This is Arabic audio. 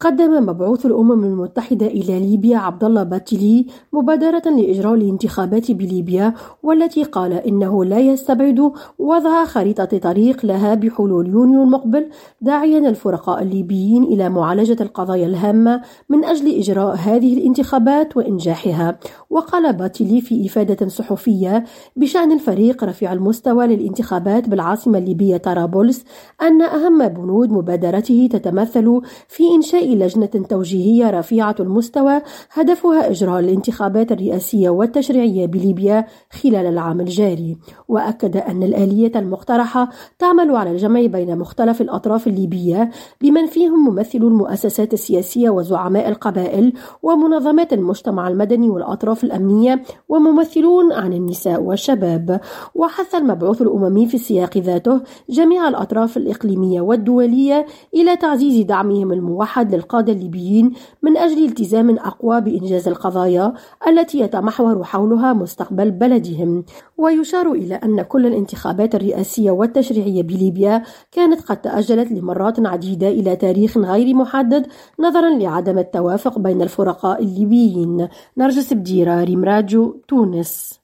قدم مبعوث الأمم المتحدة إلى ليبيا عبد الله باتيلي مبادرة لإجراء الانتخابات بليبيا والتي قال إنه لا يستبعد وضع خريطة طريق لها بحلول يونيو المقبل داعيا الفرقاء الليبيين إلى معالجة القضايا الهامة من أجل إجراء هذه الانتخابات وإنجاحها. وقال باتيلي في إفادة صحفية بشأن الفريق رفيع المستوى للانتخابات بالعاصمة الليبية طرابلس أن أهم بنود مبادرته تتمثل في إنشاء لجنة توجيهية رفيعة المستوى هدفها إجراء الانتخابات الرئاسية والتشريعية بليبيا خلال العام الجاري. وأكد أن الآلية المقترحة تعمل على الجمع بين مختلف الأطراف الليبية بمن فيهم ممثلو المؤسسات السياسية وزعماء القبائل ومنظمات المجتمع المدني والأطراف الأمنية وممثلون عن النساء والشباب. وحث المبعوث الأممي في السياق ذاته جميع الأطراف الإقليمية والدولية إلى تعزيز دعمهم الموحد القادة الليبيين من أجل التزام أقوى بإنجاز القضايا التي يتمحور حولها مستقبل بلدهم. ويشار إلى أن كل الانتخابات الرئاسية والتشريعية بليبيا كانت قد تأجلت لمرات عديدة إلى تاريخ غير محدد نظرا لعدم التوافق بين الفرقاء الليبيين. نرجس بديرة ريم راديو تونس.